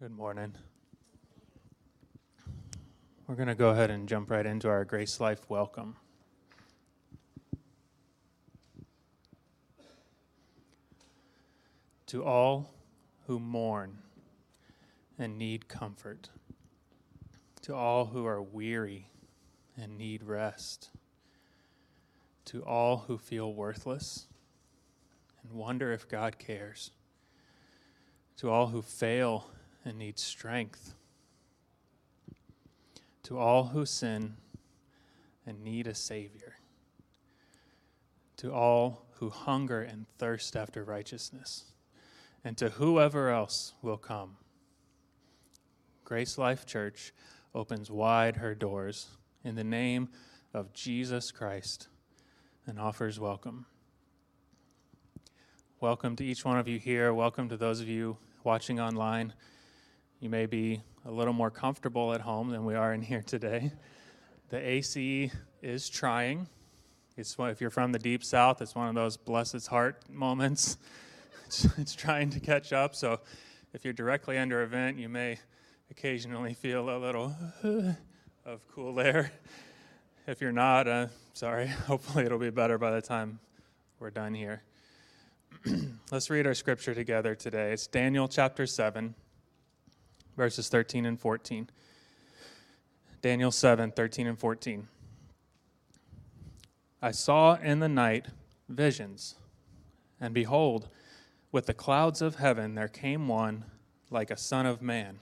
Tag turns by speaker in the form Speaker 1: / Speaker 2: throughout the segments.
Speaker 1: Good morning. We're going to go ahead and jump right into our Grace Life welcome. To all who mourn and need comfort, to all who are weary and need rest, to all who feel worthless and wonder if God cares, to all who fail and need strength, to all who sin and need a Savior, to all who hunger and thirst after righteousness, and to whoever else will come. Grace Life Church opens wide her doors in the name of Jesus Christ and offers welcome. Welcome to each one of you here. Welcome to those of you watching online. You may be a little more comfortable at home than we are in here today. The AC is trying. It's if you're from the deep south, it's one of those bless its heart moments. It's, it's trying to catch up. So if you're directly under a vent, you may occasionally feel a little of cool air. If you're not, uh, sorry. Hopefully it'll be better by the time we're done here. Let's read our scripture together today. It's Daniel chapter 7 verses 13 and 14. Daniel 7, 13 and 14. I saw in the night visions, and behold, with the clouds of heaven there came one like a son of man.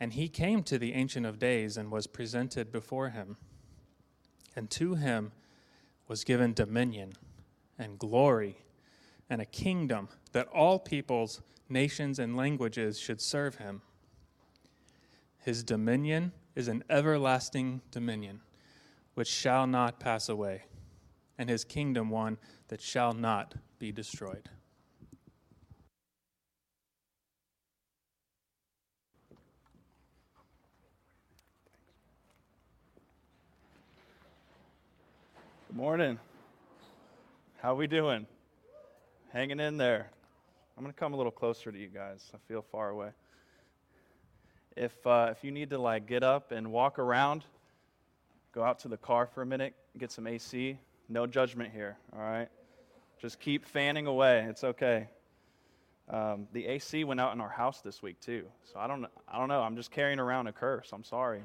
Speaker 1: And he came to the Ancient of Days and was presented before him. And to him was given dominion and glory and a kingdom that all peoples, nations, and languages should serve him. His dominion is an everlasting dominion which shall not pass away, and his kingdom one that shall not be destroyed.
Speaker 2: Good morning. How are we doing? Hanging in there. I'm going to come a little closer to you guys. I feel far away. If, uh, if you need to like get up and walk around, go out to the car for a minute, get some AC. No judgment here, all right? Just keep fanning away. It's okay. Um, the AC went out in our house this week too, so I don't, I don't know. I'm just carrying around a curse. I'm sorry,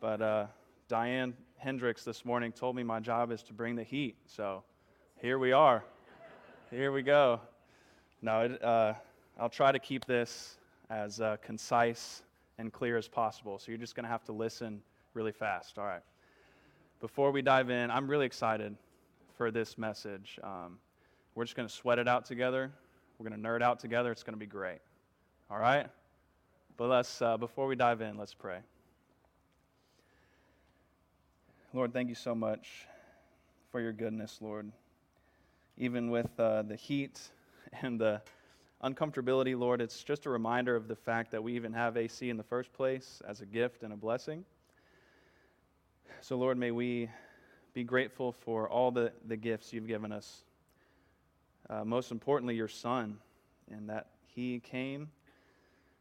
Speaker 2: but uh, Diane Hendricks this morning told me my job is to bring the heat. So here we are. Here we go. No, it, uh, I'll try to keep this as uh, concise and clear as possible. So you're just going to have to listen really fast. All right. Before we dive in, I'm really excited for this message. Um, we're just going to sweat it out together. We're going to nerd out together. It's going to be great. All right? But let's, uh, before we dive in, let's pray. Lord, thank you so much for your goodness, Lord. Even with uh, the heat and the uncomfortability, Lord, it's just a reminder of the fact that we even have AC in the first place as a gift and a blessing. So, Lord, may we be grateful for all the, the gifts you've given us. Uh, most importantly, your Son, and that He came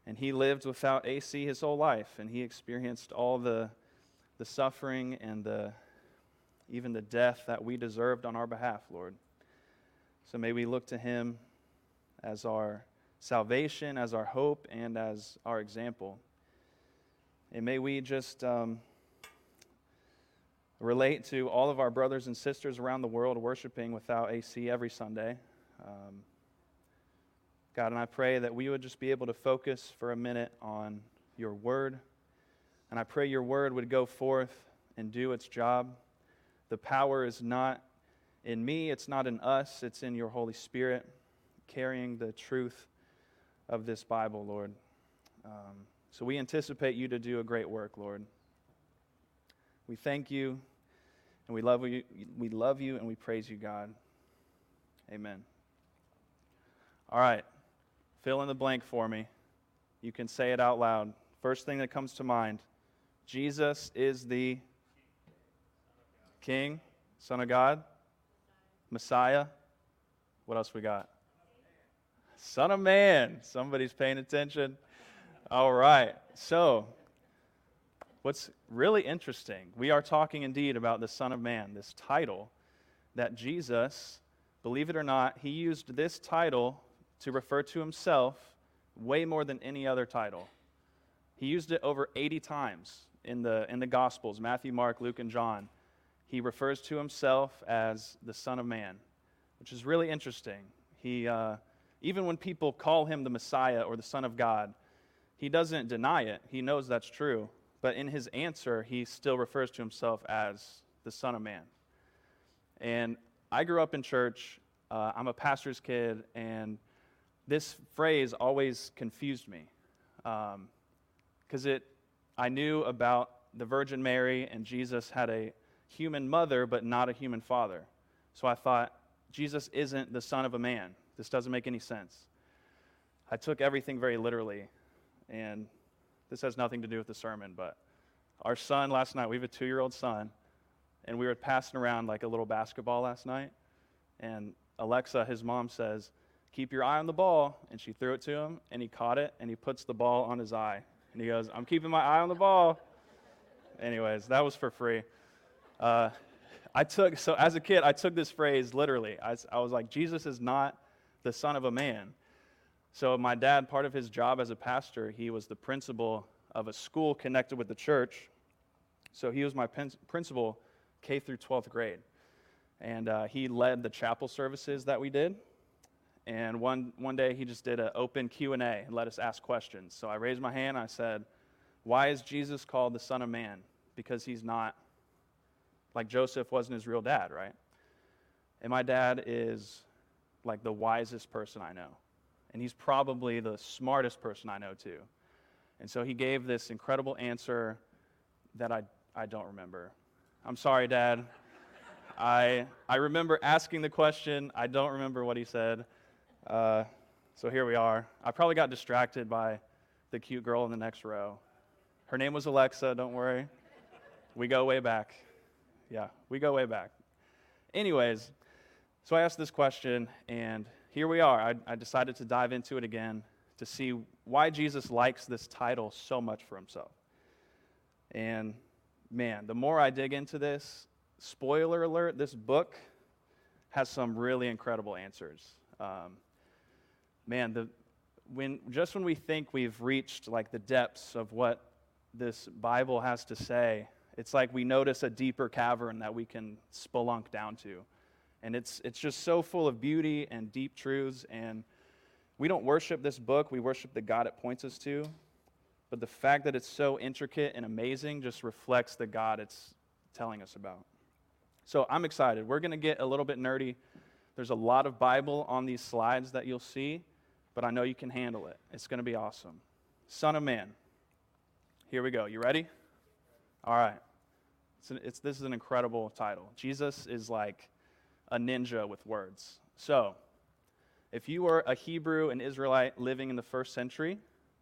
Speaker 2: and He lived without AC his whole life, and He experienced all the, the suffering and the, even the death that we deserved on our behalf, Lord. So may we look to Him as our salvation, as our hope, and as our example. And may we just um, relate to all of our brothers and sisters around the world worshiping without AC every Sunday. Um, God, and I pray that we would just be able to focus for a minute on your word. And I pray your word would go forth and do its job. The power is not in me, it's not in us, it's in your Holy Spirit carrying the truth of this Bible, Lord. Um, so we anticipate you to do a great work, Lord. We thank you and we love you. We love you and we praise you, God. Amen. All right. Fill in the blank for me. You can say it out loud. First thing that comes to mind Jesus is the King, Son of God, Messiah. What else we got? Son of Man. Somebody's paying attention. All right. So, what's really interesting, we are talking indeed about the Son of Man, this title that Jesus, believe it or not, he used this title to refer to himself way more than any other title. He used it over 80 times in the, in the Gospels Matthew, Mark, Luke, and John. He refers to himself as the Son of Man, which is really interesting. He, uh, even when people call him the Messiah or the Son of God, he doesn't deny it. He knows that's true. But in his answer, he still refers to himself as the Son of Man. And I grew up in church. Uh, I'm a pastor's kid, and this phrase always confused me because um, it I knew about the Virgin Mary and Jesus had a human mother but not a human father. So I thought Jesus isn't the son of a man. This doesn't make any sense. I took everything very literally, and this has nothing to do with the sermon, but our son last night, we have a two year old son, and we were passing around like a little basketball last night, and Alexa, his mom, says, keep your eye on the ball. And she threw it to him, and he caught it, and he puts the ball on his eye. And he goes, I'm keeping my eye on the ball. Anyways, that was for free. Uh, I took, so as a kid, I took this phrase literally. I, I was like, Jesus is not the son of a man. So my dad, part of his job as a pastor, he was the principal of a school connected with the church. So he was my principal K through 12th grade. And uh, he led the chapel services that we did and one, one day he just did an open q&a and let us ask questions so i raised my hand i said why is jesus called the son of man because he's not like joseph wasn't his real dad right and my dad is like the wisest person i know and he's probably the smartest person i know too and so he gave this incredible answer that i, I don't remember i'm sorry dad I, I remember asking the question. I don't remember what he said. Uh, so here we are. I probably got distracted by the cute girl in the next row. Her name was Alexa, don't worry. We go way back. Yeah, we go way back. Anyways, so I asked this question, and here we are. I, I decided to dive into it again to see why Jesus likes this title so much for himself. And man, the more I dig into this, spoiler alert, this book has some really incredible answers. Um, man, the, when, just when we think we've reached like the depths of what this Bible has to say, it's like we notice a deeper cavern that we can spelunk down to. And it's, it's just so full of beauty and deep truths. And we don't worship this book, we worship the God it points us to. But the fact that it's so intricate and amazing just reflects the God it's telling us about. So I'm excited. We're going to get a little bit nerdy. There's a lot of Bible on these slides that you'll see but I know you can handle it. It's going to be awesome. Son of Man. Here we go. You ready? All right. It's, an, it's this is an incredible title. Jesus is like a ninja with words. So, if you were a Hebrew and Israelite living in the first century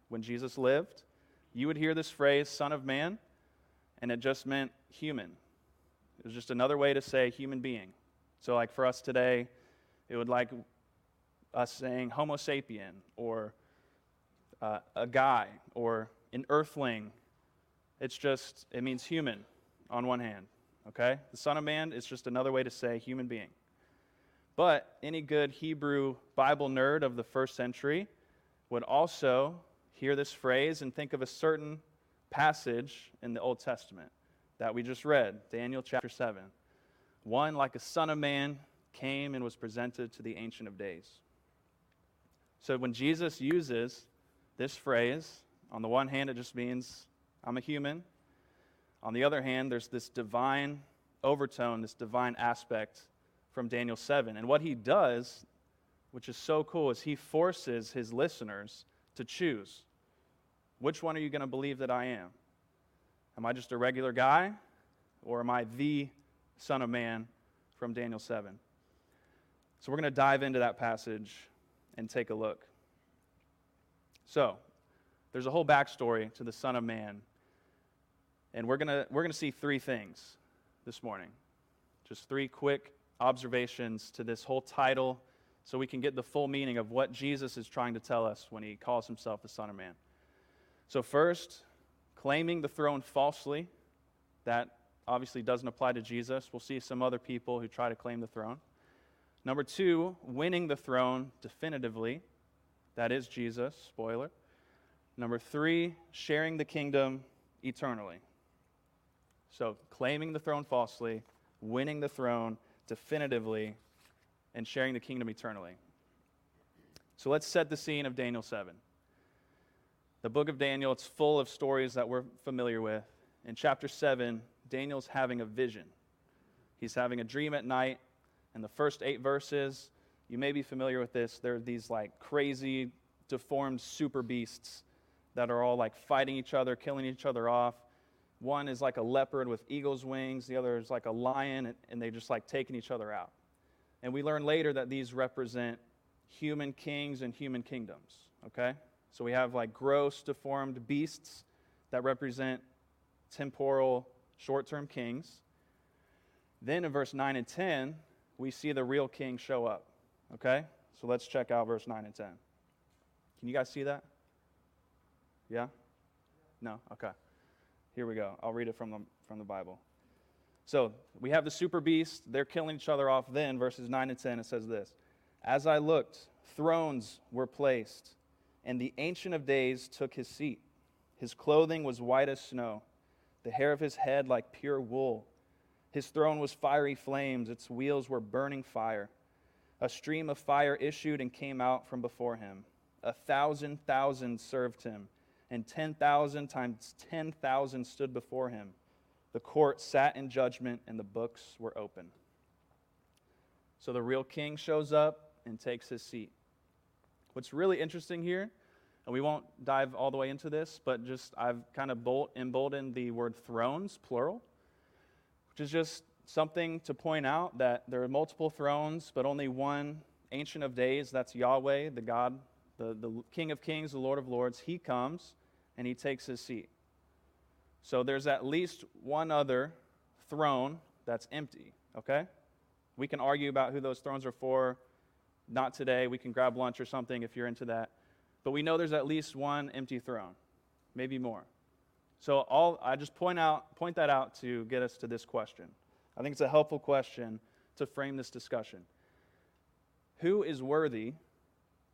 Speaker 2: when Jesus lived, you would hear this phrase, Son of Man, and it just meant human. It was just another way to say human being. So, like for us today, it would like us saying Homo sapien or uh, a guy or an earthling. It's just, it means human on one hand, okay? The Son of Man is just another way to say human being. But any good Hebrew Bible nerd of the first century would also hear this phrase and think of a certain passage in the Old Testament that we just read, Daniel chapter 7. One like a son of man came and was presented to the Ancient of Days. So when Jesus uses this phrase, on the one hand, it just means I'm a human. On the other hand, there's this divine overtone, this divine aspect from Daniel 7. And what he does, which is so cool, is he forces his listeners to choose. Which one are you going to believe that I am? Am I just a regular guy? Or am I the Son of Man from Daniel 7? So we're going to dive into that passage and take a look. So, there's a whole backstory to the Son of Man. And we're going we're going to see three things this morning. Just three quick observations to this whole title so we can get the full meaning of what Jesus is trying to tell us when he calls himself the Son of Man. So, first, claiming the throne falsely. That obviously doesn't apply to Jesus. We'll see some other people who try to claim the throne. Number two, winning the throne definitively. That is Jesus, spoiler. Number three, sharing the kingdom eternally. So, claiming the throne falsely, winning the throne definitively, and sharing the kingdom eternally. So, let's set the scene of Daniel 7. The book of Daniel, it's full of stories that we're familiar with. In chapter 7, Daniel's having a vision. He's having a dream at night, and the first eight verses, you may be familiar with this. There are these like crazy, deformed super beasts that are all like fighting each other, killing each other off. One is like a leopard with eagle's wings, the other is like a lion, and they just like taking each other out. And we learn later that these represent human kings and human kingdoms, okay? So we have like gross, deformed beasts that represent temporal, short term kings. Then in verse 9 and 10, we see the real king show up, okay? So let's check out verse 9 and 10. Can you guys see that? Yeah? No? Okay. Here we go. I'll read it from the, from the Bible. So we have the super beast. They're killing each other off. Then, verses 9 and 10, it says this As I looked, thrones were placed, and the Ancient of Days took his seat. His clothing was white as snow, the hair of his head like pure wool. His throne was fiery flames, its wheels were burning fire. A stream of fire issued and came out from before him. A thousand thousand served him and 10,000 times 10,000 stood before him. The court sat in judgment, and the books were open. So the real king shows up and takes his seat. What's really interesting here, and we won't dive all the way into this, but just I've kind of bold, emboldened the word thrones, plural, which is just something to point out that there are multiple thrones, but only one Ancient of Days, that's Yahweh, the God the, the King of Kings, the Lord of Lords, he comes and he takes his seat. So there's at least one other throne that's empty, okay? We can argue about who those thrones are for. Not today. We can grab lunch or something if you're into that. But we know there's at least one empty throne, maybe more. So all I just point out point that out to get us to this question. I think it's a helpful question to frame this discussion. Who is worthy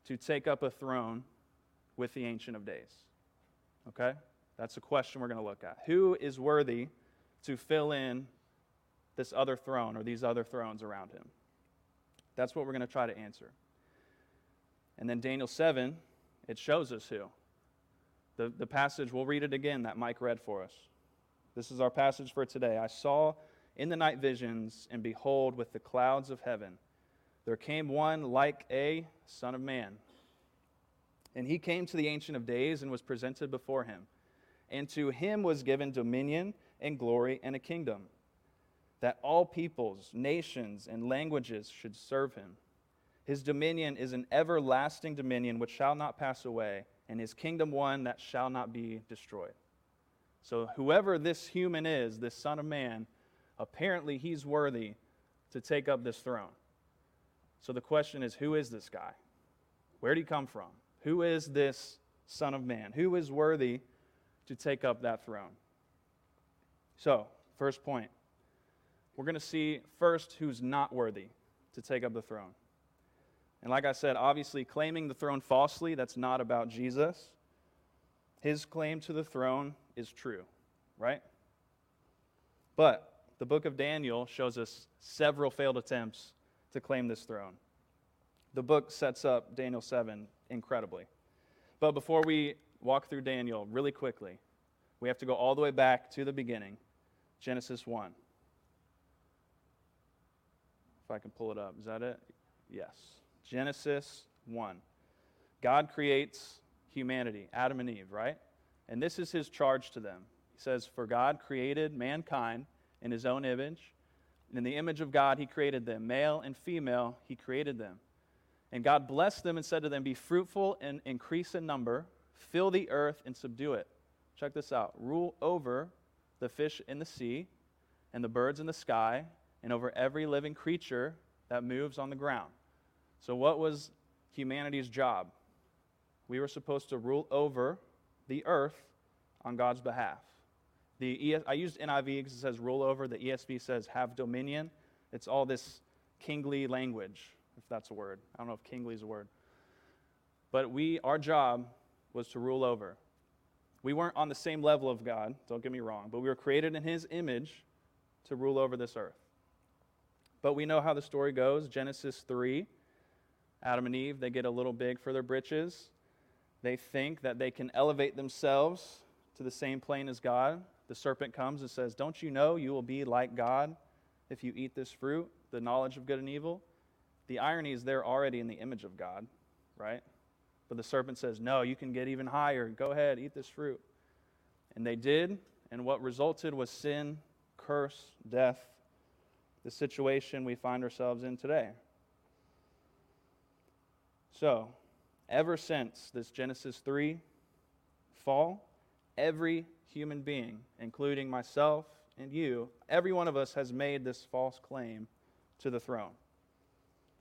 Speaker 2: to take up a throne with the Ancient of Days? Okay? That's a question we're going to look at. Who is worthy to fill in this other throne or these other thrones around him? That's what we're going to try to answer. And then Daniel 7, it shows us who. The, the passage, we'll read it again that Mike read for us. This is our passage for today. I saw in the night visions, and behold, with the clouds of heaven, there came one like a Son of Man. And he came to the Ancient of Days and was presented before him. And to him was given dominion and glory and a kingdom, that all peoples, nations, and languages should serve him. His dominion is an everlasting dominion which shall not pass away, and his kingdom one that shall not be destroyed. So, whoever this human is, this Son of Man, apparently he's worthy to take up this throne. So the question is who is this guy? Where did he come from? Who is this Son of Man? Who is worthy to take up that throne? So, first point. We're going to see first who's not worthy to take up the throne. And like I said, obviously, claiming the throne falsely, that's not about Jesus. His claim to the throne is true, right? But the book of Daniel shows us several failed attempts to claim this throne. The book sets up Daniel 7 incredibly. But before we walk through Daniel really quickly, we have to go all the way back to the beginning Genesis 1. If I can pull it up. Is that it? Yes. Genesis 1. God creates humanity, Adam and Eve, right? And this is his charge to them. He says, For God created mankind in his own image. In the image of God, he created them. Male and female, he created them. And God blessed them and said to them, Be fruitful and increase in number, fill the earth and subdue it. Check this out rule over the fish in the sea and the birds in the sky and over every living creature that moves on the ground. So, what was humanity's job? We were supposed to rule over the earth on God's behalf. The ES, I used NIV because it says rule over. The ESV says have dominion. It's all this kingly language, if that's a word. I don't know if kingly is a word. But we, our job was to rule over. We weren't on the same level of God, don't get me wrong, but we were created in His image to rule over this earth. But we know how the story goes. Genesis 3, Adam and Eve, they get a little big for their britches. They think that they can elevate themselves to the same plane as God. The serpent comes and says, Don't you know you will be like God if you eat this fruit, the knowledge of good and evil? The irony is they're already in the image of God, right? But the serpent says, No, you can get even higher. Go ahead, eat this fruit. And they did, and what resulted was sin, curse, death, the situation we find ourselves in today. So, ever since this Genesis 3 fall, every human being, including myself and you, every one of us has made this false claim to the throne.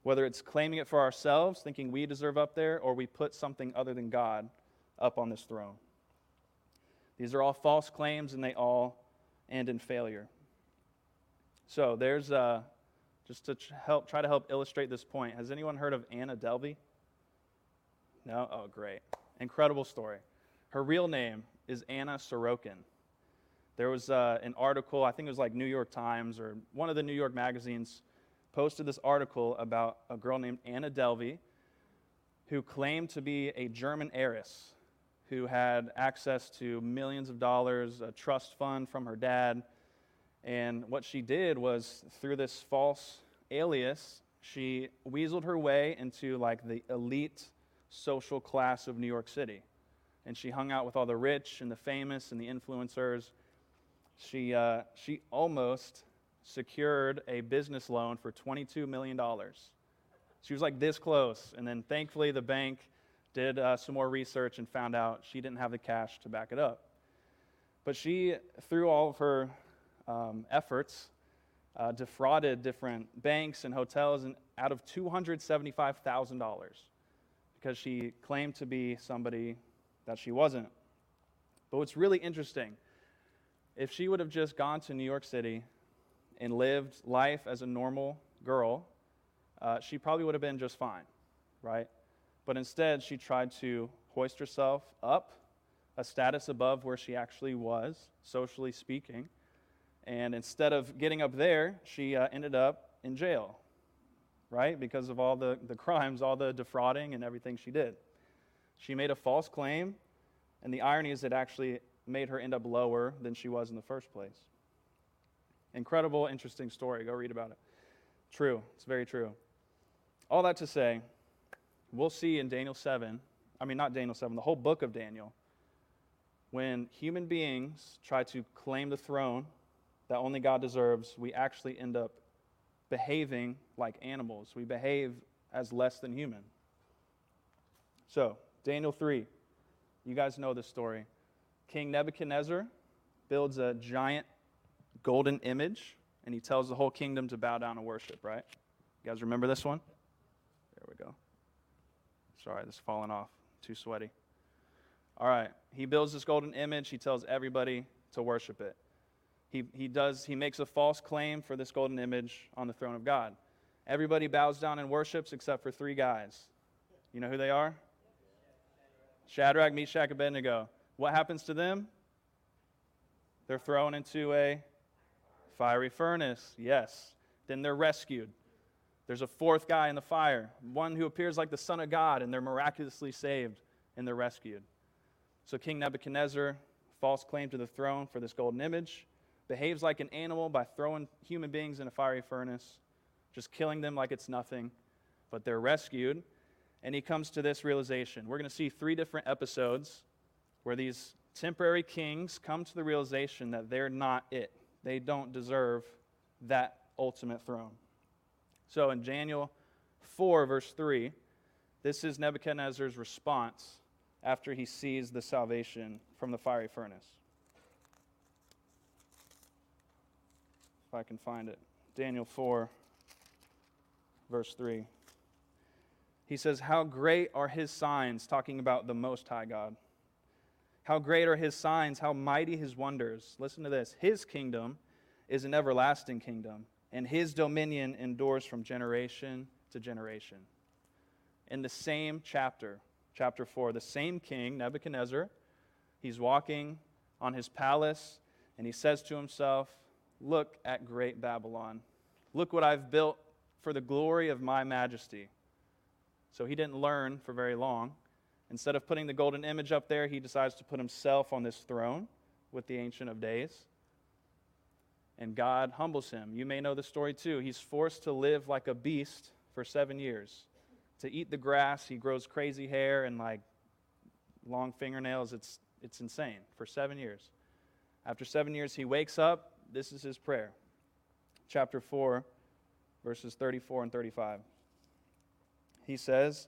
Speaker 2: Whether it's claiming it for ourselves, thinking we deserve up there, or we put something other than God up on this throne. These are all false claims and they all end in failure. So there's uh, just to help try to help illustrate this point. Has anyone heard of Anna Delvey? No? Oh, great. Incredible story. Her real name is Anna Sorokin. There was uh, an article, I think it was like New York Times or one of the New York magazines, posted this article about a girl named Anna Delvey who claimed to be a German heiress who had access to millions of dollars, a trust fund from her dad. And what she did was, through this false alias, she weaseled her way into like the elite social class of New York City. And she hung out with all the rich and the famous and the influencers. She, uh, she almost secured a business loan for $22 million. She was like this close. And then thankfully, the bank did uh, some more research and found out she didn't have the cash to back it up. But she, through all of her um, efforts, uh, defrauded different banks and hotels and out of $275,000 because she claimed to be somebody that she wasn't. But what's really interesting, if she would have just gone to New York City and lived life as a normal girl, uh, she probably would have been just fine, right? But instead, she tried to hoist herself up a status above where she actually was, socially speaking. And instead of getting up there, she uh, ended up in jail, right? Because of all the, the crimes, all the defrauding, and everything she did. She made a false claim, and the irony is it actually made her end up lower than she was in the first place. Incredible, interesting story. Go read about it. True. It's very true. All that to say, we'll see in Daniel 7, I mean, not Daniel 7, the whole book of Daniel, when human beings try to claim the throne that only God deserves, we actually end up behaving like animals. We behave as less than human. So, Daniel 3, you guys know this story. King Nebuchadnezzar builds a giant golden image, and he tells the whole kingdom to bow down and worship, right? You guys remember this one? There we go. Sorry, this is falling off. Too sweaty. All right. He builds this golden image. He tells everybody to worship it. He, he does he makes a false claim for this golden image on the throne of God. Everybody bows down and worships except for three guys. You know who they are? Shadrach, Meshach, Abednego. What happens to them? They're thrown into a Fiery furnace, yes. Then they're rescued. There's a fourth guy in the fire, one who appears like the Son of God, and they're miraculously saved and they're rescued. So King Nebuchadnezzar, false claim to the throne for this golden image, behaves like an animal by throwing human beings in a fiery furnace, just killing them like it's nothing, but they're rescued. And he comes to this realization. We're going to see three different episodes where these temporary kings come to the realization that they're not it they don't deserve that ultimate throne. So in Daniel 4, verse 3, this is Nebuchadnezzar's response after he sees the salvation from the fiery furnace. If I can find it. Daniel 4, verse 3. He says, How great are his signs, talking about the Most High God. How great are his signs, how mighty his wonders. Listen to this His kingdom is an everlasting kingdom, and his dominion endures from generation to generation. In the same chapter, chapter 4, the same king, Nebuchadnezzar, he's walking on his palace, and he says to himself, Look at great Babylon. Look what I've built for the glory of my majesty. So he didn't learn for very long. Instead of putting the golden image up there, he decides to put himself on this throne with the Ancient of Days. And God humbles him. You may know the story too. He's forced to live like a beast for seven years. To eat the grass, he grows crazy hair and like long fingernails. It's, it's insane for seven years. After seven years, he wakes up. This is his prayer. Chapter 4, verses 34 and 35. He says,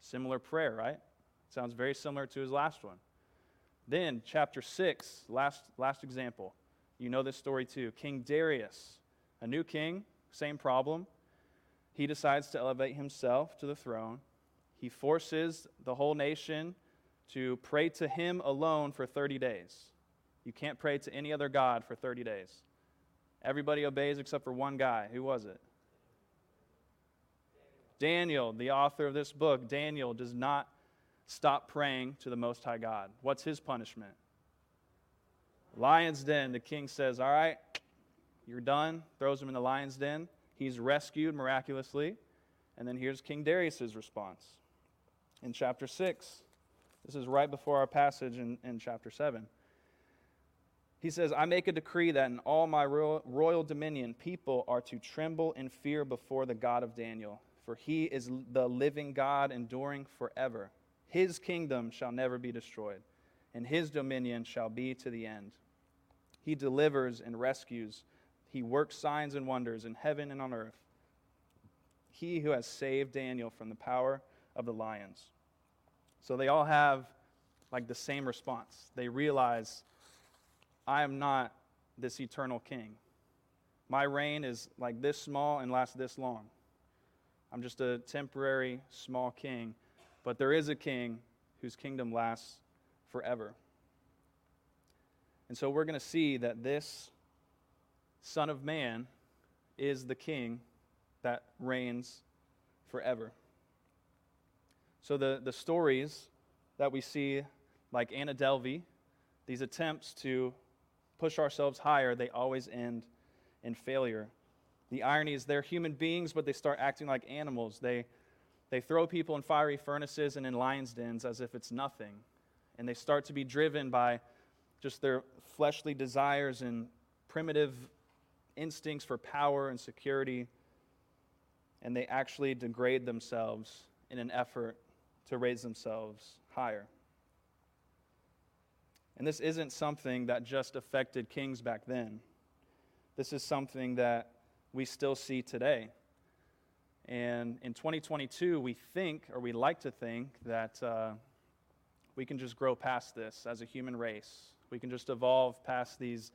Speaker 2: Similar prayer, right? Sounds very similar to his last one. Then, chapter 6, last, last example. You know this story too. King Darius, a new king, same problem. He decides to elevate himself to the throne. He forces the whole nation to pray to him alone for 30 days. You can't pray to any other God for 30 days. Everybody obeys except for one guy. Who was it? Daniel, the author of this book. Daniel does not stop praying to the Most High God. What's his punishment? Lion's den. The king says, All right, you're done. Throws him in the lion's den. He's rescued miraculously. And then here's King Darius' response in chapter 6. This is right before our passage in, in chapter 7. He says, I make a decree that in all my royal, royal dominion, people are to tremble and fear before the God of Daniel, for he is the living God, enduring forever. His kingdom shall never be destroyed, and his dominion shall be to the end. He delivers and rescues, he works signs and wonders in heaven and on earth. He who has saved Daniel from the power of the lions. So they all have like the same response. They realize I am not this eternal king. My reign is like this small and lasts this long. I'm just a temporary small king, but there is a king whose kingdom lasts forever. And so we're going to see that this Son of Man is the king that reigns forever. So the, the stories that we see, like Anna Delvey, these attempts to push ourselves higher, they always end in failure. The irony is they're human beings, but they start acting like animals. They, they throw people in fiery furnaces and in lions' dens as if it's nothing. And they start to be driven by just their fleshly desires and primitive instincts for power and security. And they actually degrade themselves in an effort to raise themselves higher. And this isn't something that just affected kings back then. This is something that we still see today. And in 2022, we think, or we like to think, that uh, we can just grow past this as a human race. We can just evolve past these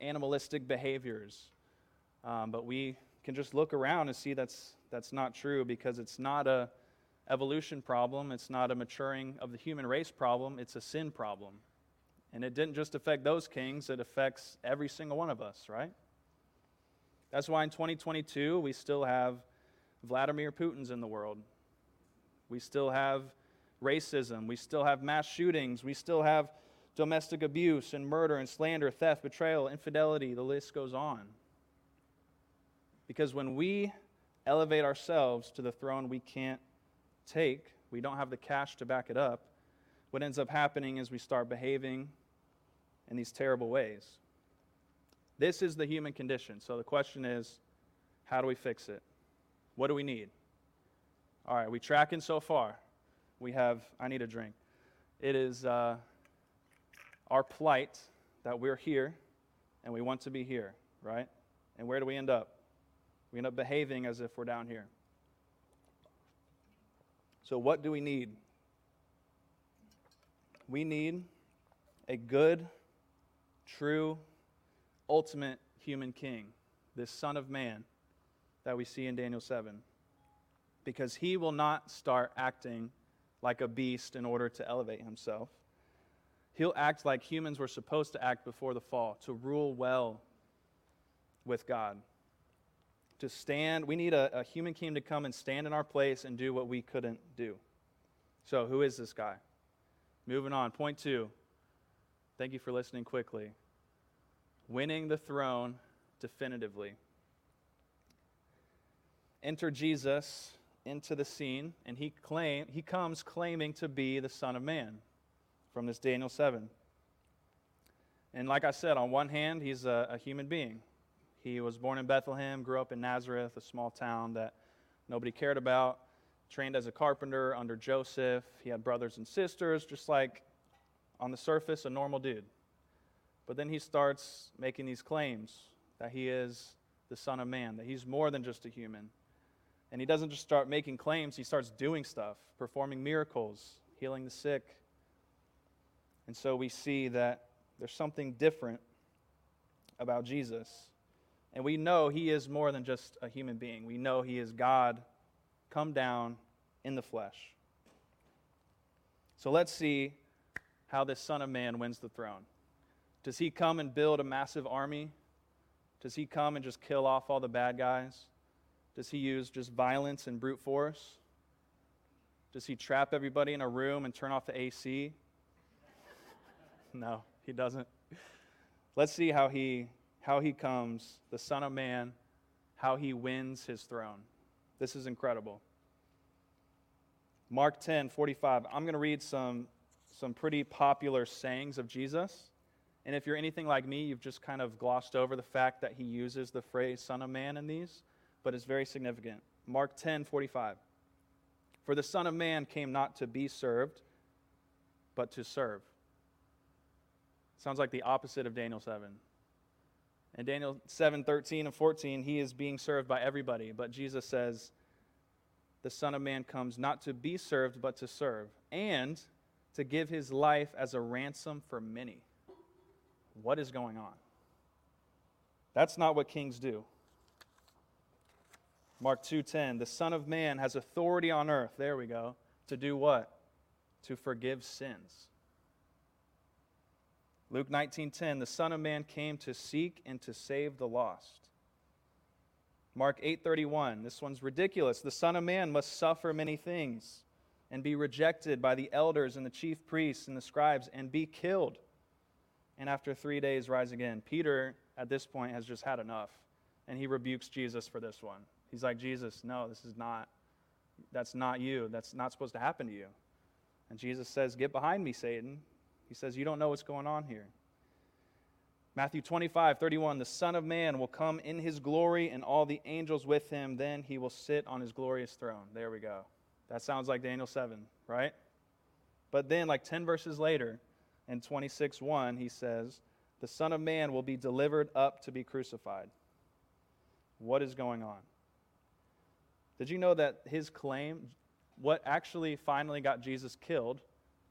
Speaker 2: animalistic behaviors. Um, but we can just look around and see that's, that's not true because it's not a evolution problem. It's not a maturing of the human race problem. It's a sin problem. And it didn't just affect those kings, it affects every single one of us, right? That's why in 2022, we still have Vladimir Putin's in the world. We still have racism. We still have mass shootings. We still have domestic abuse and murder and slander, theft, betrayal, infidelity. The list goes on. Because when we elevate ourselves to the throne we can't take, we don't have the cash to back it up, what ends up happening is we start behaving in these terrible ways. This is the human condition. So the question is how do we fix it? What do we need? All right, we tracking so far. We have, I need a drink. It is uh, our plight that we're here and we want to be here, right? And where do we end up? We end up behaving as if we're down here. So, what do we need? We need a good, true, ultimate human king, this Son of Man that we see in Daniel 7. Because he will not start acting like a beast in order to elevate himself. He'll act like humans were supposed to act before the fall, to rule well with God. To stand, we need a, a human king to come and stand in our place and do what we couldn't do. So, who is this guy? Moving on. Point two. Thank you for listening quickly. Winning the throne definitively. Enter Jesus into the scene, and he claim he comes claiming to be the Son of Man from this Daniel 7. And like I said, on one hand, he's a, a human being. He was born in Bethlehem, grew up in Nazareth, a small town that nobody cared about, trained as a carpenter under Joseph. He had brothers and sisters, just like on the surface, a normal dude. But then he starts making these claims that he is the Son of Man, that he's more than just a human. And he doesn't just start making claims, he starts doing stuff, performing miracles, healing the sick. And so we see that there's something different about Jesus. And we know he is more than just a human being. We know he is God come down in the flesh. So let's see how this Son of Man wins the throne. Does he come and build a massive army? Does he come and just kill off all the bad guys? Does he use just violence and brute force? Does he trap everybody in a room and turn off the AC? no, he doesn't. Let's see how he how he comes, the Son of Man, how he wins his throne. This is incredible. Mark 10, 45. I'm going to read some, some pretty popular sayings of Jesus. And if you're anything like me, you've just kind of glossed over the fact that he uses the phrase Son of Man in these but it's very significant. Mark 10 45. For the Son of Man came not to be served, but to serve. Sounds like the opposite of Daniel 7. In Daniel 7 13 and 14, he is being served by everybody, but Jesus says, The Son of Man comes not to be served, but to serve, and to give his life as a ransom for many. What is going on? That's not what kings do. Mark 2:10, the Son of Man has authority on earth, there we go, to do what? To forgive sins. Luke 19:10, the Son of Man came to seek and to save the lost. Mark 8:31, this one's ridiculous. The Son of Man must suffer many things and be rejected by the elders and the chief priests and the scribes and be killed. And after 3 days rise again. Peter at this point has just had enough and he rebukes Jesus for this one. He's like, Jesus, no, this is not, that's not you. That's not supposed to happen to you. And Jesus says, Get behind me, Satan. He says, You don't know what's going on here. Matthew 25, 31, the Son of Man will come in his glory and all the angels with him. Then he will sit on his glorious throne. There we go. That sounds like Daniel 7, right? But then, like 10 verses later, in 26, 1, he says, The Son of Man will be delivered up to be crucified. What is going on? Did you know that his claim, what actually finally got Jesus killed,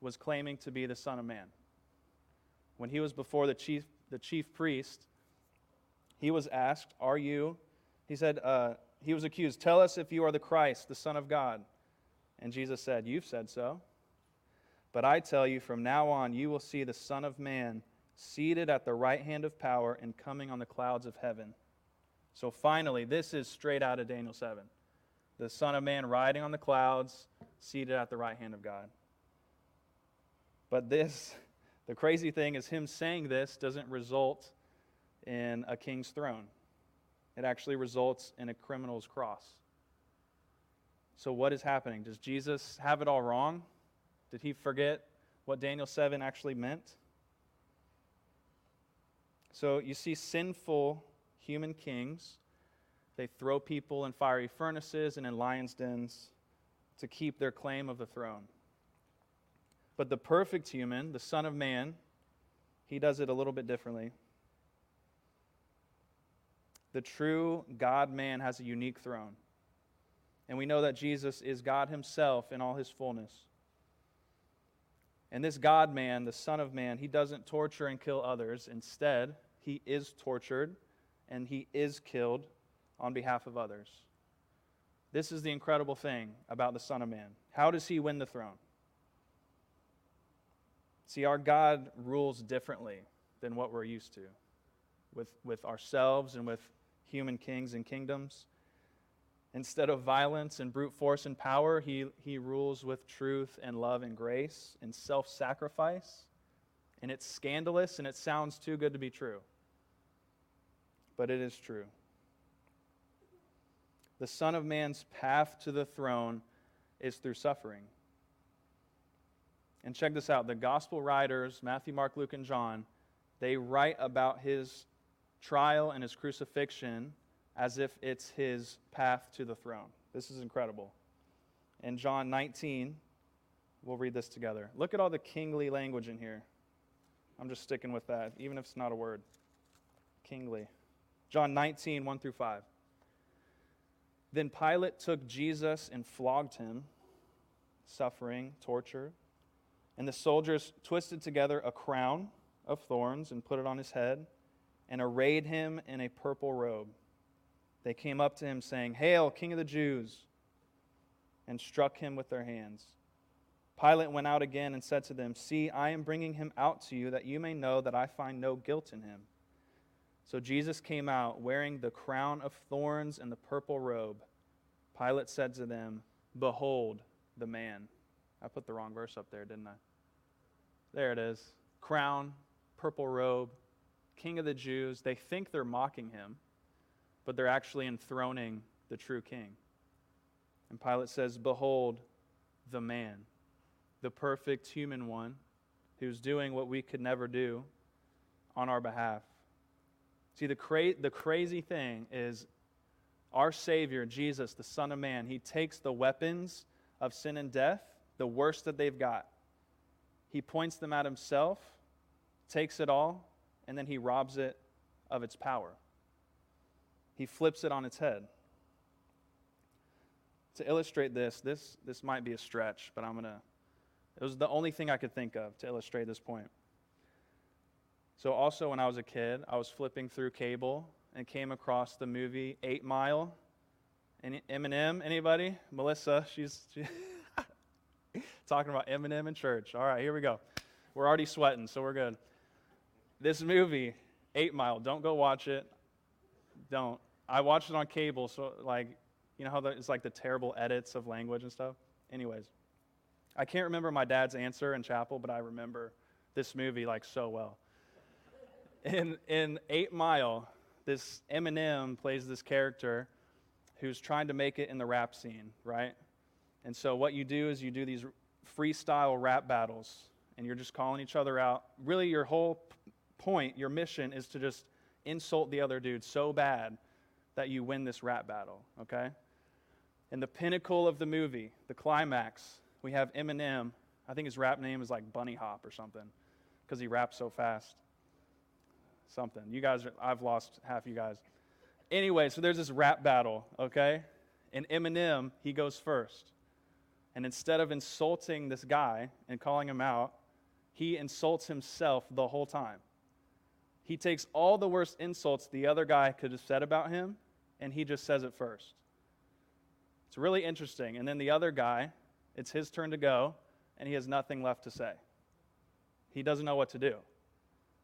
Speaker 2: was claiming to be the Son of Man? When he was before the chief, the chief priest, he was asked, Are you? He said, uh, He was accused, Tell us if you are the Christ, the Son of God. And Jesus said, You've said so. But I tell you, from now on, you will see the Son of Man seated at the right hand of power and coming on the clouds of heaven. So finally, this is straight out of Daniel 7 the Son of Man riding on the clouds, seated at the right hand of God. But this, the crazy thing is, him saying this doesn't result in a king's throne, it actually results in a criminal's cross. So, what is happening? Does Jesus have it all wrong? Did he forget what Daniel 7 actually meant? So, you see sinful human kings they throw people in fiery furnaces and in lions' dens to keep their claim of the throne. But the perfect human, the Son of Man, he does it a little bit differently. The true God man has a unique throne. And we know that Jesus is God himself in all his fullness. And this God man, the Son of Man, he doesn't torture and kill others. Instead, he is tortured and he is killed on behalf of others. This is the incredible thing about the Son of Man. How does he win the throne? See, our God rules differently than what we're used to with, with ourselves and with human kings and kingdoms. Instead of violence and brute force and power, he, he rules with truth and love and grace and self sacrifice. And it's scandalous and it sounds too good to be true. But it is true. The Son of Man's path to the throne is through suffering. And check this out the gospel writers, Matthew, Mark, Luke, and John, they write about his trial and his crucifixion as if it's his path to the throne. This is incredible. In John 19, we'll read this together. Look at all the kingly language in here. I'm just sticking with that, even if it's not a word. Kingly. John 19, 1 through 5. Then Pilate took Jesus and flogged him, suffering, torture. And the soldiers twisted together a crown of thorns and put it on his head and arrayed him in a purple robe. They came up to him, saying, Hail, King of the Jews! and struck him with their hands. Pilate went out again and said to them, See, I am bringing him out to you that you may know that I find no guilt in him. So Jesus came out wearing the crown of thorns and the purple robe. Pilate said to them, Behold the man. I put the wrong verse up there, didn't I? There it is. Crown, purple robe, king of the Jews. They think they're mocking him, but they're actually enthroning the true king. And Pilate says, Behold the man, the perfect human one who's doing what we could never do on our behalf. See, the, cra- the crazy thing is our Savior, Jesus, the Son of Man, he takes the weapons of sin and death, the worst that they've got. He points them at himself, takes it all, and then he robs it of its power. He flips it on its head. To illustrate this, this, this might be a stretch, but I'm going to. It was the only thing I could think of to illustrate this point. So, also, when I was a kid, I was flipping through cable and came across the movie Eight Mile. Any, Eminem, anybody? Melissa, she's she talking about Eminem in church. All right, here we go. We're already sweating, so we're good. This movie, Eight Mile, don't go watch it. Don't. I watched it on cable, so like, you know how the, it's like the terrible edits of language and stuff? Anyways, I can't remember my dad's answer in chapel, but I remember this movie like so well. In, in Eight Mile, this Eminem plays this character who's trying to make it in the rap scene, right? And so what you do is you do these freestyle rap battles, and you're just calling each other out. Really, your whole point, your mission is to just insult the other dude so bad that you win this rap battle, okay? In the pinnacle of the movie, the climax, we have Eminem. I think his rap name is like Bunny Hop or something because he raps so fast. Something. You guys, are, I've lost half you guys. Anyway, so there's this rap battle, okay? And Eminem, he goes first. And instead of insulting this guy and calling him out, he insults himself the whole time. He takes all the worst insults the other guy could have said about him, and he just says it first. It's really interesting. And then the other guy, it's his turn to go, and he has nothing left to say. He doesn't know what to do.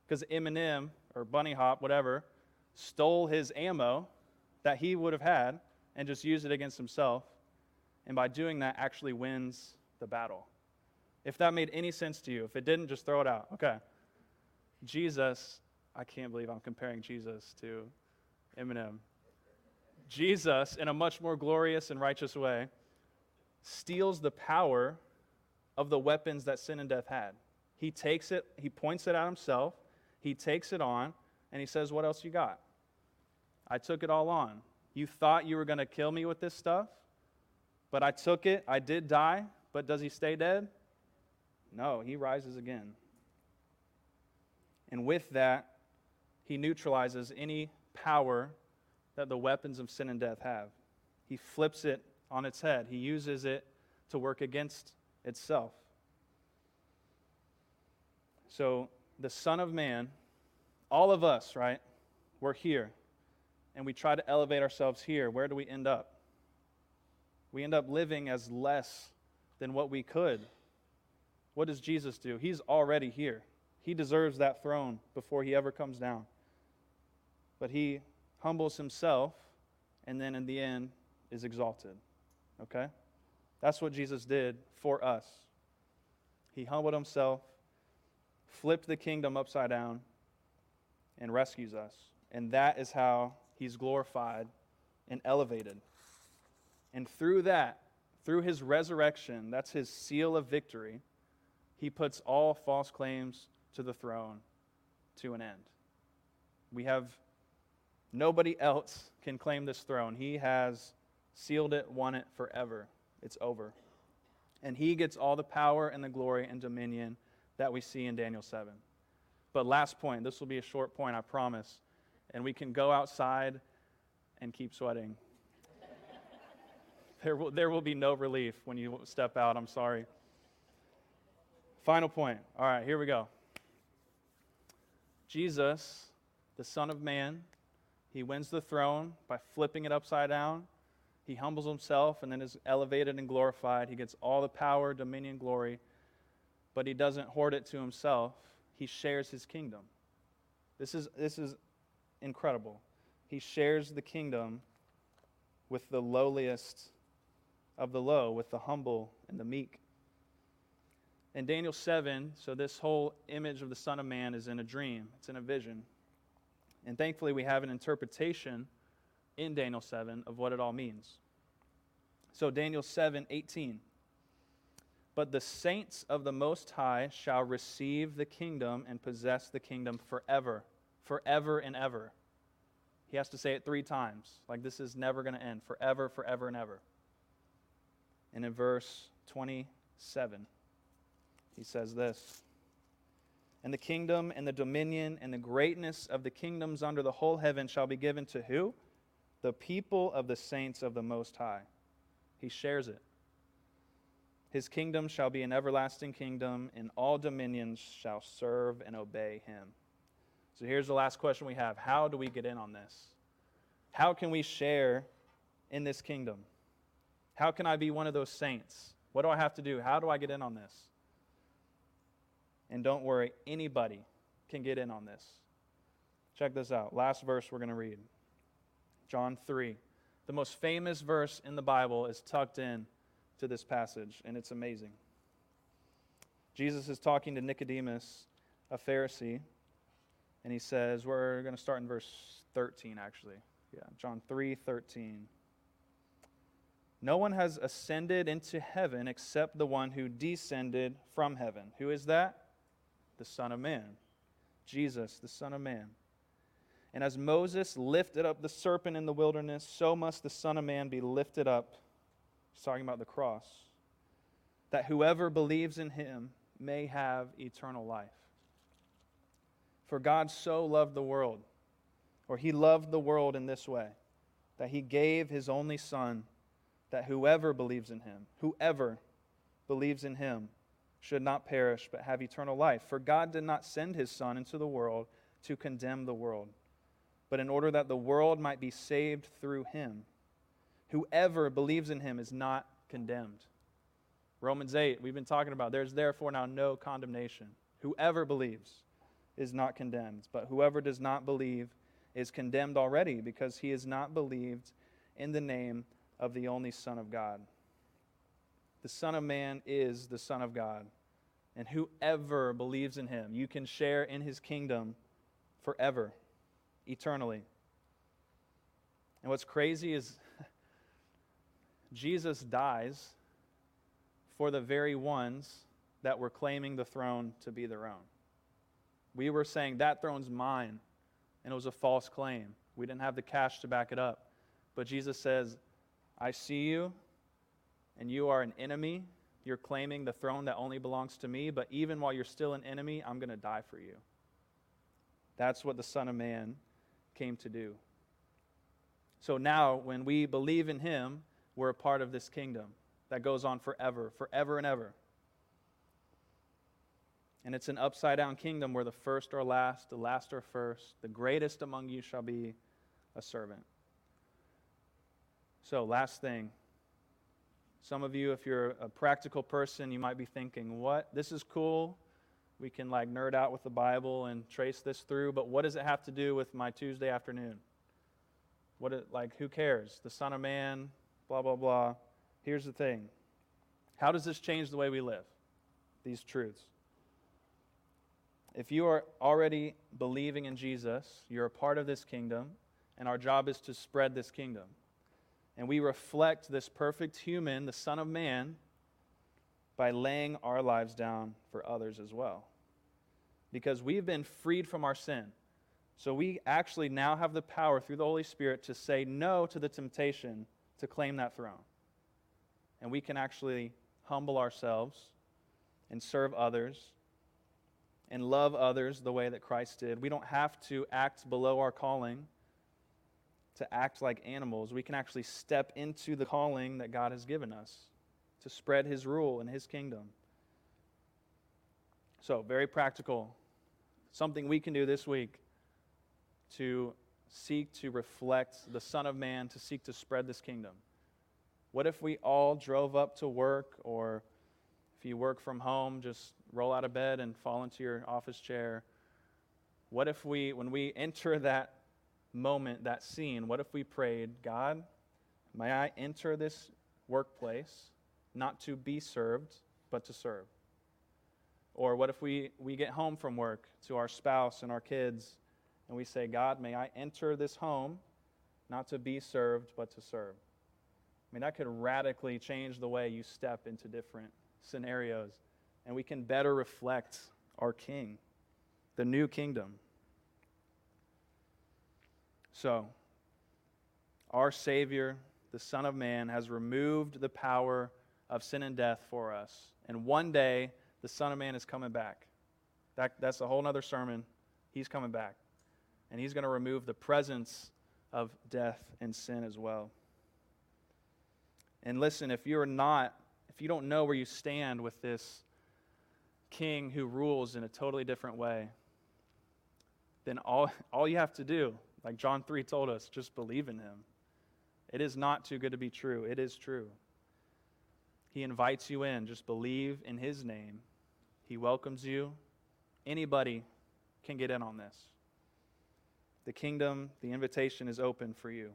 Speaker 2: Because Eminem, or Bunny Hop, whatever, stole his ammo that he would have had and just used it against himself. And by doing that, actually wins the battle. If that made any sense to you, if it didn't, just throw it out. Okay. Jesus I can't believe I'm comparing Jesus to Eminem. Jesus, in a much more glorious and righteous way, steals the power of the weapons that sin and death had. He takes it, he points it at himself, he takes it on, and he says, What else you got? I took it all on. You thought you were going to kill me with this stuff, but I took it. I did die, but does he stay dead? No, he rises again. And with that, he neutralizes any power that the weapons of sin and death have. He flips it on its head, he uses it to work against itself. So, the Son of Man, all of us, right? We're here. And we try to elevate ourselves here. Where do we end up? We end up living as less than what we could. What does Jesus do? He's already here. He deserves that throne before he ever comes down. But he humbles himself and then in the end is exalted. Okay? That's what Jesus did for us. He humbled himself, flipped the kingdom upside down, and rescues us. And that is how he's glorified and elevated. And through that, through his resurrection, that's his seal of victory, he puts all false claims to the throne to an end. We have nobody else can claim this throne. He has sealed it, won it forever. It's over. And he gets all the power and the glory and dominion that we see in Daniel 7. But last point, this will be a short point, I promise. And we can go outside and keep sweating. there, will, there will be no relief when you step out. I'm sorry. Final point. All right, here we go. Jesus, the Son of Man, he wins the throne by flipping it upside down. He humbles himself and then is elevated and glorified. He gets all the power, dominion, glory, but he doesn't hoard it to himself. He shares his kingdom. This is, this is incredible. He shares the kingdom with the lowliest of the low, with the humble and the meek. In Daniel 7, so this whole image of the Son of Man is in a dream, it's in a vision. And thankfully, we have an interpretation in Daniel 7 of what it all means. So, Daniel 7 18. But the saints of the Most High shall receive the kingdom and possess the kingdom forever, forever and ever. He has to say it three times. Like this is never going to end. Forever, forever, and ever. And in verse 27, he says this And the kingdom and the dominion and the greatness of the kingdoms under the whole heaven shall be given to who? The people of the saints of the Most High. He shares it. His kingdom shall be an everlasting kingdom, and all dominions shall serve and obey him. So here's the last question we have How do we get in on this? How can we share in this kingdom? How can I be one of those saints? What do I have to do? How do I get in on this? And don't worry, anybody can get in on this. Check this out. Last verse we're going to read John 3. The most famous verse in the Bible is tucked in to this passage, and it's amazing. Jesus is talking to Nicodemus, a Pharisee, and he says, we're going to start in verse 13 actually. Yeah, John 3 13. No one has ascended into heaven except the one who descended from heaven. Who is that? The Son of Man. Jesus, the Son of Man. And as Moses lifted up the serpent in the wilderness, so must the Son of Man be lifted up. He's talking about the cross. That whoever believes in him may have eternal life. For God so loved the world, or he loved the world in this way, that he gave his only Son, that whoever believes in him, whoever believes in him, should not perish, but have eternal life. For God did not send his Son into the world to condemn the world, but in order that the world might be saved through him. Whoever believes in him is not condemned. Romans 8, we've been talking about there's therefore now no condemnation. Whoever believes is not condemned, but whoever does not believe is condemned already because he has not believed in the name of the only Son of God. The Son of Man is the Son of God. And whoever believes in him, you can share in his kingdom forever, eternally. And what's crazy is Jesus dies for the very ones that were claiming the throne to be their own. We were saying that throne's mine, and it was a false claim. We didn't have the cash to back it up. But Jesus says, I see you, and you are an enemy You're claiming the throne that only belongs to me, but even while you're still an enemy, I'm going to die for you. That's what the Son of Man came to do. So now, when we believe in him, we're a part of this kingdom that goes on forever, forever and ever. And it's an upside down kingdom where the first are last, the last are first, the greatest among you shall be a servant. So, last thing. Some of you, if you're a practical person, you might be thinking, what? This is cool. We can like nerd out with the Bible and trace this through, but what does it have to do with my Tuesday afternoon? What it, like who cares? The Son of Man, blah blah blah. Here's the thing. How does this change the way we live? These truths. If you are already believing in Jesus, you're a part of this kingdom, and our job is to spread this kingdom. And we reflect this perfect human, the Son of Man, by laying our lives down for others as well. Because we've been freed from our sin. So we actually now have the power through the Holy Spirit to say no to the temptation to claim that throne. And we can actually humble ourselves and serve others and love others the way that Christ did. We don't have to act below our calling to act like animals. We can actually step into the calling that God has given us to spread his rule and his kingdom. So, very practical. Something we can do this week to seek to reflect the Son of Man, to seek to spread this kingdom. What if we all drove up to work, or if you work from home, just roll out of bed and fall into your office chair? What if we, when we enter that moment, that scene, what if we prayed, God, may I enter this workplace not to be served, but to serve? Or what if we, we get home from work to our spouse and our kids and we say, God, may I enter this home not to be served, but to serve? I mean, that could radically change the way you step into different scenarios, and we can better reflect our King, the new kingdom. So, our Savior, the Son of Man, has removed the power of sin and death for us. And one day, the Son of Man is coming back. That, that's a whole other sermon. He's coming back. And he's going to remove the presence of death and sin as well. And listen, if you're not, if you don't know where you stand with this king who rules in a totally different way, then all, all you have to do, like John 3 told us, just believe in him. It is not too good to be true. It is true. He invites you in. Just believe in his name. He welcomes you. Anybody can get in on this. The kingdom, the invitation is open for you.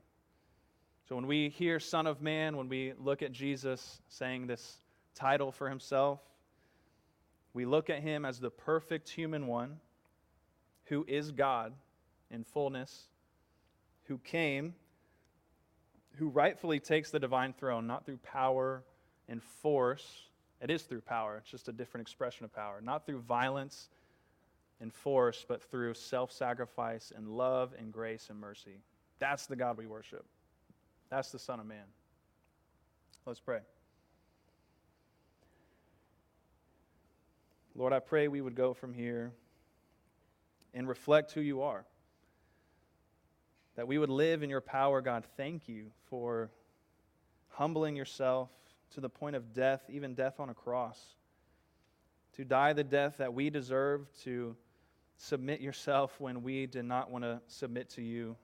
Speaker 2: So when we hear Son of Man, when we look at Jesus saying this title for himself, we look at him as the perfect human one who is God in fullness, who came, who rightfully takes the divine throne, not through power and force. It is through power, it's just a different expression of power. Not through violence and force, but through self sacrifice and love and grace and mercy. That's the God we worship. That's the Son of Man. Let's pray. Lord, I pray we would go from here and reflect who you are. That we would live in your power, God. Thank you for humbling yourself to the point of death, even death on a cross. To die the death that we deserve, to submit yourself when we did not want to submit to you.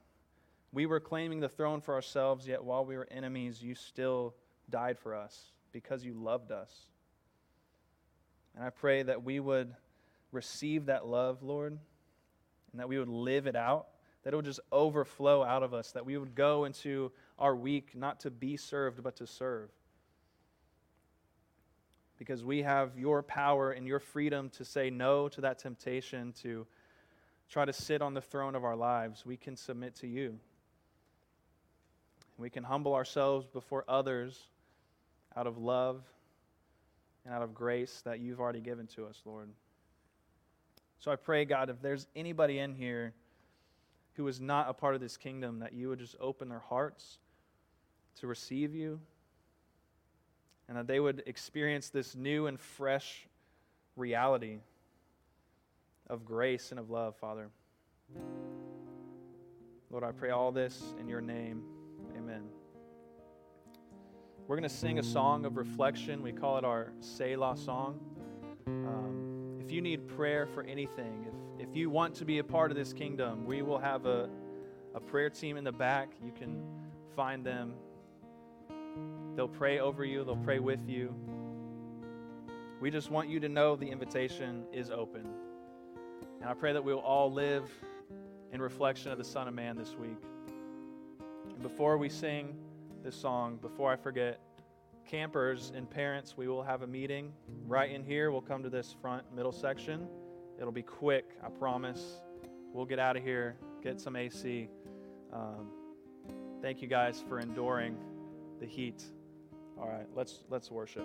Speaker 2: We were claiming the throne for ourselves, yet while we were enemies, you still died for us because you loved us. And I pray that we would receive that love, Lord, and that we would live it out, that it would just overflow out of us, that we would go into our week not to be served, but to serve. Because we have your power and your freedom to say no to that temptation to try to sit on the throne of our lives. We can submit to you. We can humble ourselves before others out of love and out of grace that you've already given to us, Lord. So I pray, God, if there's anybody in here who is not a part of this kingdom, that you would just open their hearts to receive you and that they would experience this new and fresh reality of grace and of love, Father. Lord, I pray all this in your name. Amen. We're going to sing a song of reflection. We call it our Selah song. Um, if you need prayer for anything, if, if you want to be a part of this kingdom, we will have a, a prayer team in the back. You can find them. They'll pray over you, they'll pray with you. We just want you to know the invitation is open. And I pray that we'll all live in reflection of the Son of Man this week. And before we sing this song, before I forget, campers and parents, we will have a meeting right in here. We'll come to this front middle section. It'll be quick, I promise. We'll get out of here, get some AC. Um, thank you guys for enduring the heat. All right, let's let's worship.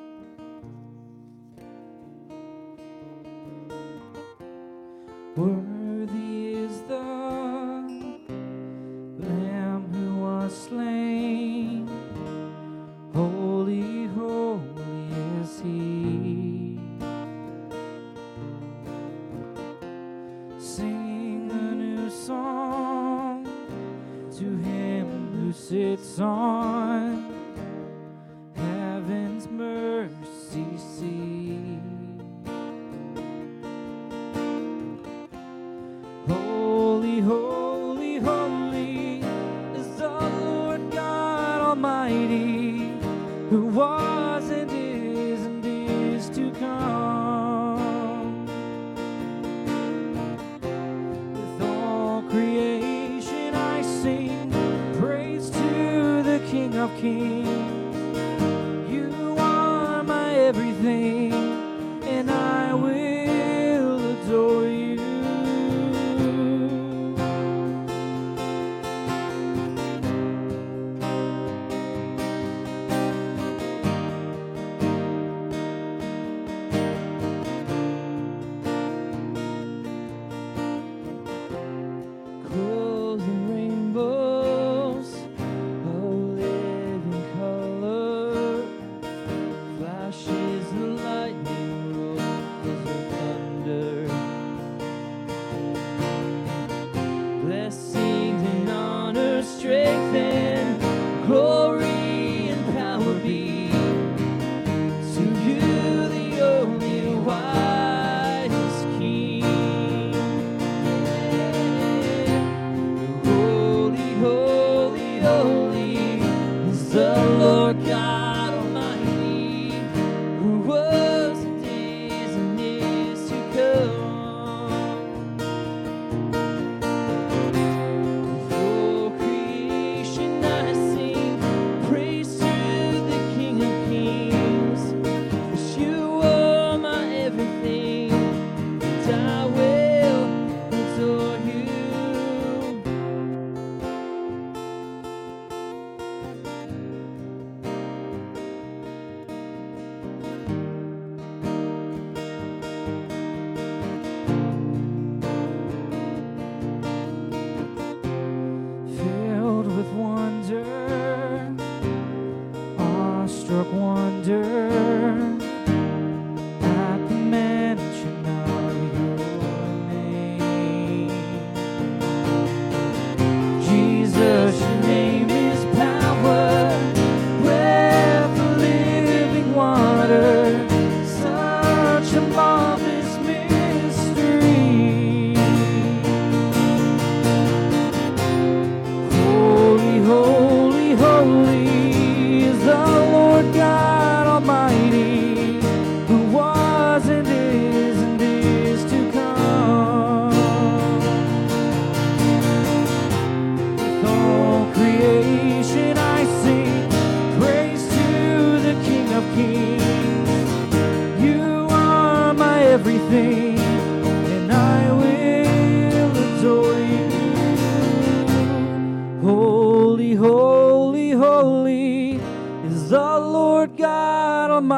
Speaker 3: Worthy sits on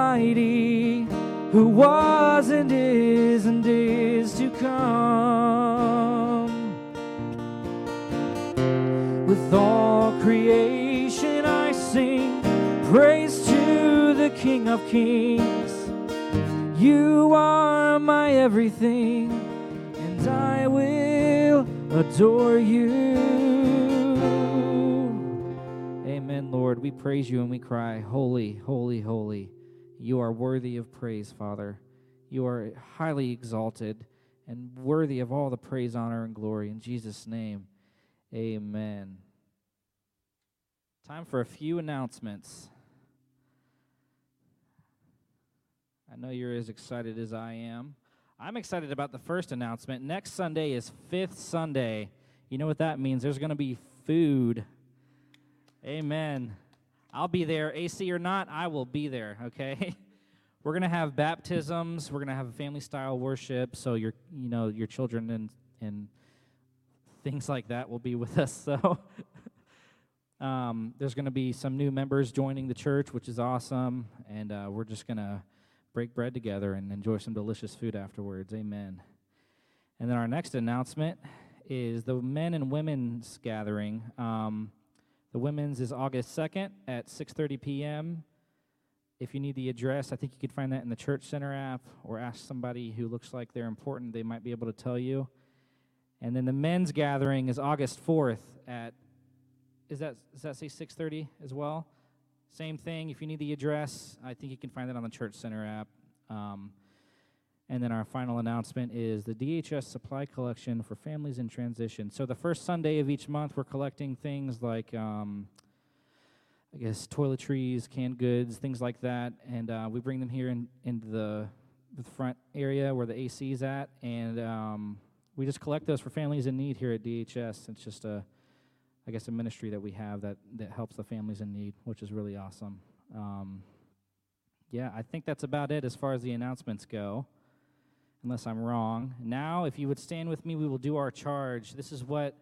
Speaker 3: Almighty, who was and is and is to come. With all creation I sing praise to the King of Kings. You are my everything, and I will adore you. Amen, Lord. We praise you and we cry, Holy, holy, holy. You are worthy of praise, Father. You are highly exalted and worthy of all the praise, honor, and glory. In Jesus' name, amen. Time for a few announcements. I know you're as excited as I am. I'm excited about the first announcement. Next Sunday is Fifth Sunday. You know what that means? There's going to be food. Amen. I'll be there, AC or not, I will be there, okay? We're going to have baptisms, we're going to have a family style worship, so your you know, your children and and things like that will be with us. So um, there's going to be some new members joining the church, which is awesome, and uh, we're just going to break bread together and enjoy some delicious food afterwards. Amen. And then our next announcement is the men and women's gathering. Um, the women's is August 2nd at 6:30 p.m. If you need the address, I think you could find that in the Church Center app or ask somebody who looks like they're important. They might be able to tell you. And then the men's gathering is August 4th at is that does that say 6:30 as well? Same thing. If you need the address, I think you can find that on the Church Center app. Um, and then our final announcement is the DHS supply collection for families in transition. So the first Sunday of each month, we're collecting things like, um, I guess, toiletries, canned goods, things like that, and uh, we bring them here in, into the, the front area where the AC is at, and um, we just collect those for families in need here at DHS. It's just a, I guess, a ministry that we have that that helps the families in need, which is really awesome. Um, yeah, I think that's about it as far as the announcements go unless I'm wrong. Now, if you would stand with me, we will do our charge. This is what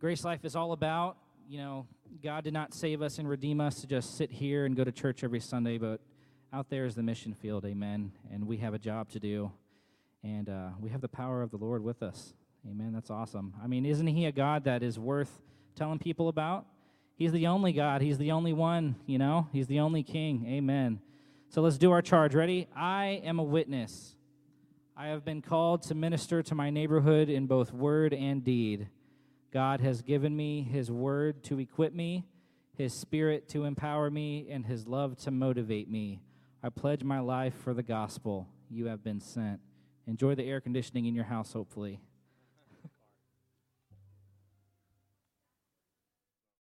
Speaker 3: Grace Life is all about. You know, God did not save us and redeem us to just sit here and go to church every Sunday, but out there is the mission field, amen. And we have a job to do, and uh, we have the power of the Lord with us, amen. That's awesome. I mean, isn't He a God that is worth telling people about? He's the only God, He's the only one, you know, He's the only King, amen. So let's do our charge. Ready? I am a witness. I have been called to minister to my neighborhood in both word and deed. God has given me His word to equip me, His spirit to empower me, and His love to motivate me. I pledge my life for the gospel. You have been sent. Enjoy the air conditioning in your house, hopefully.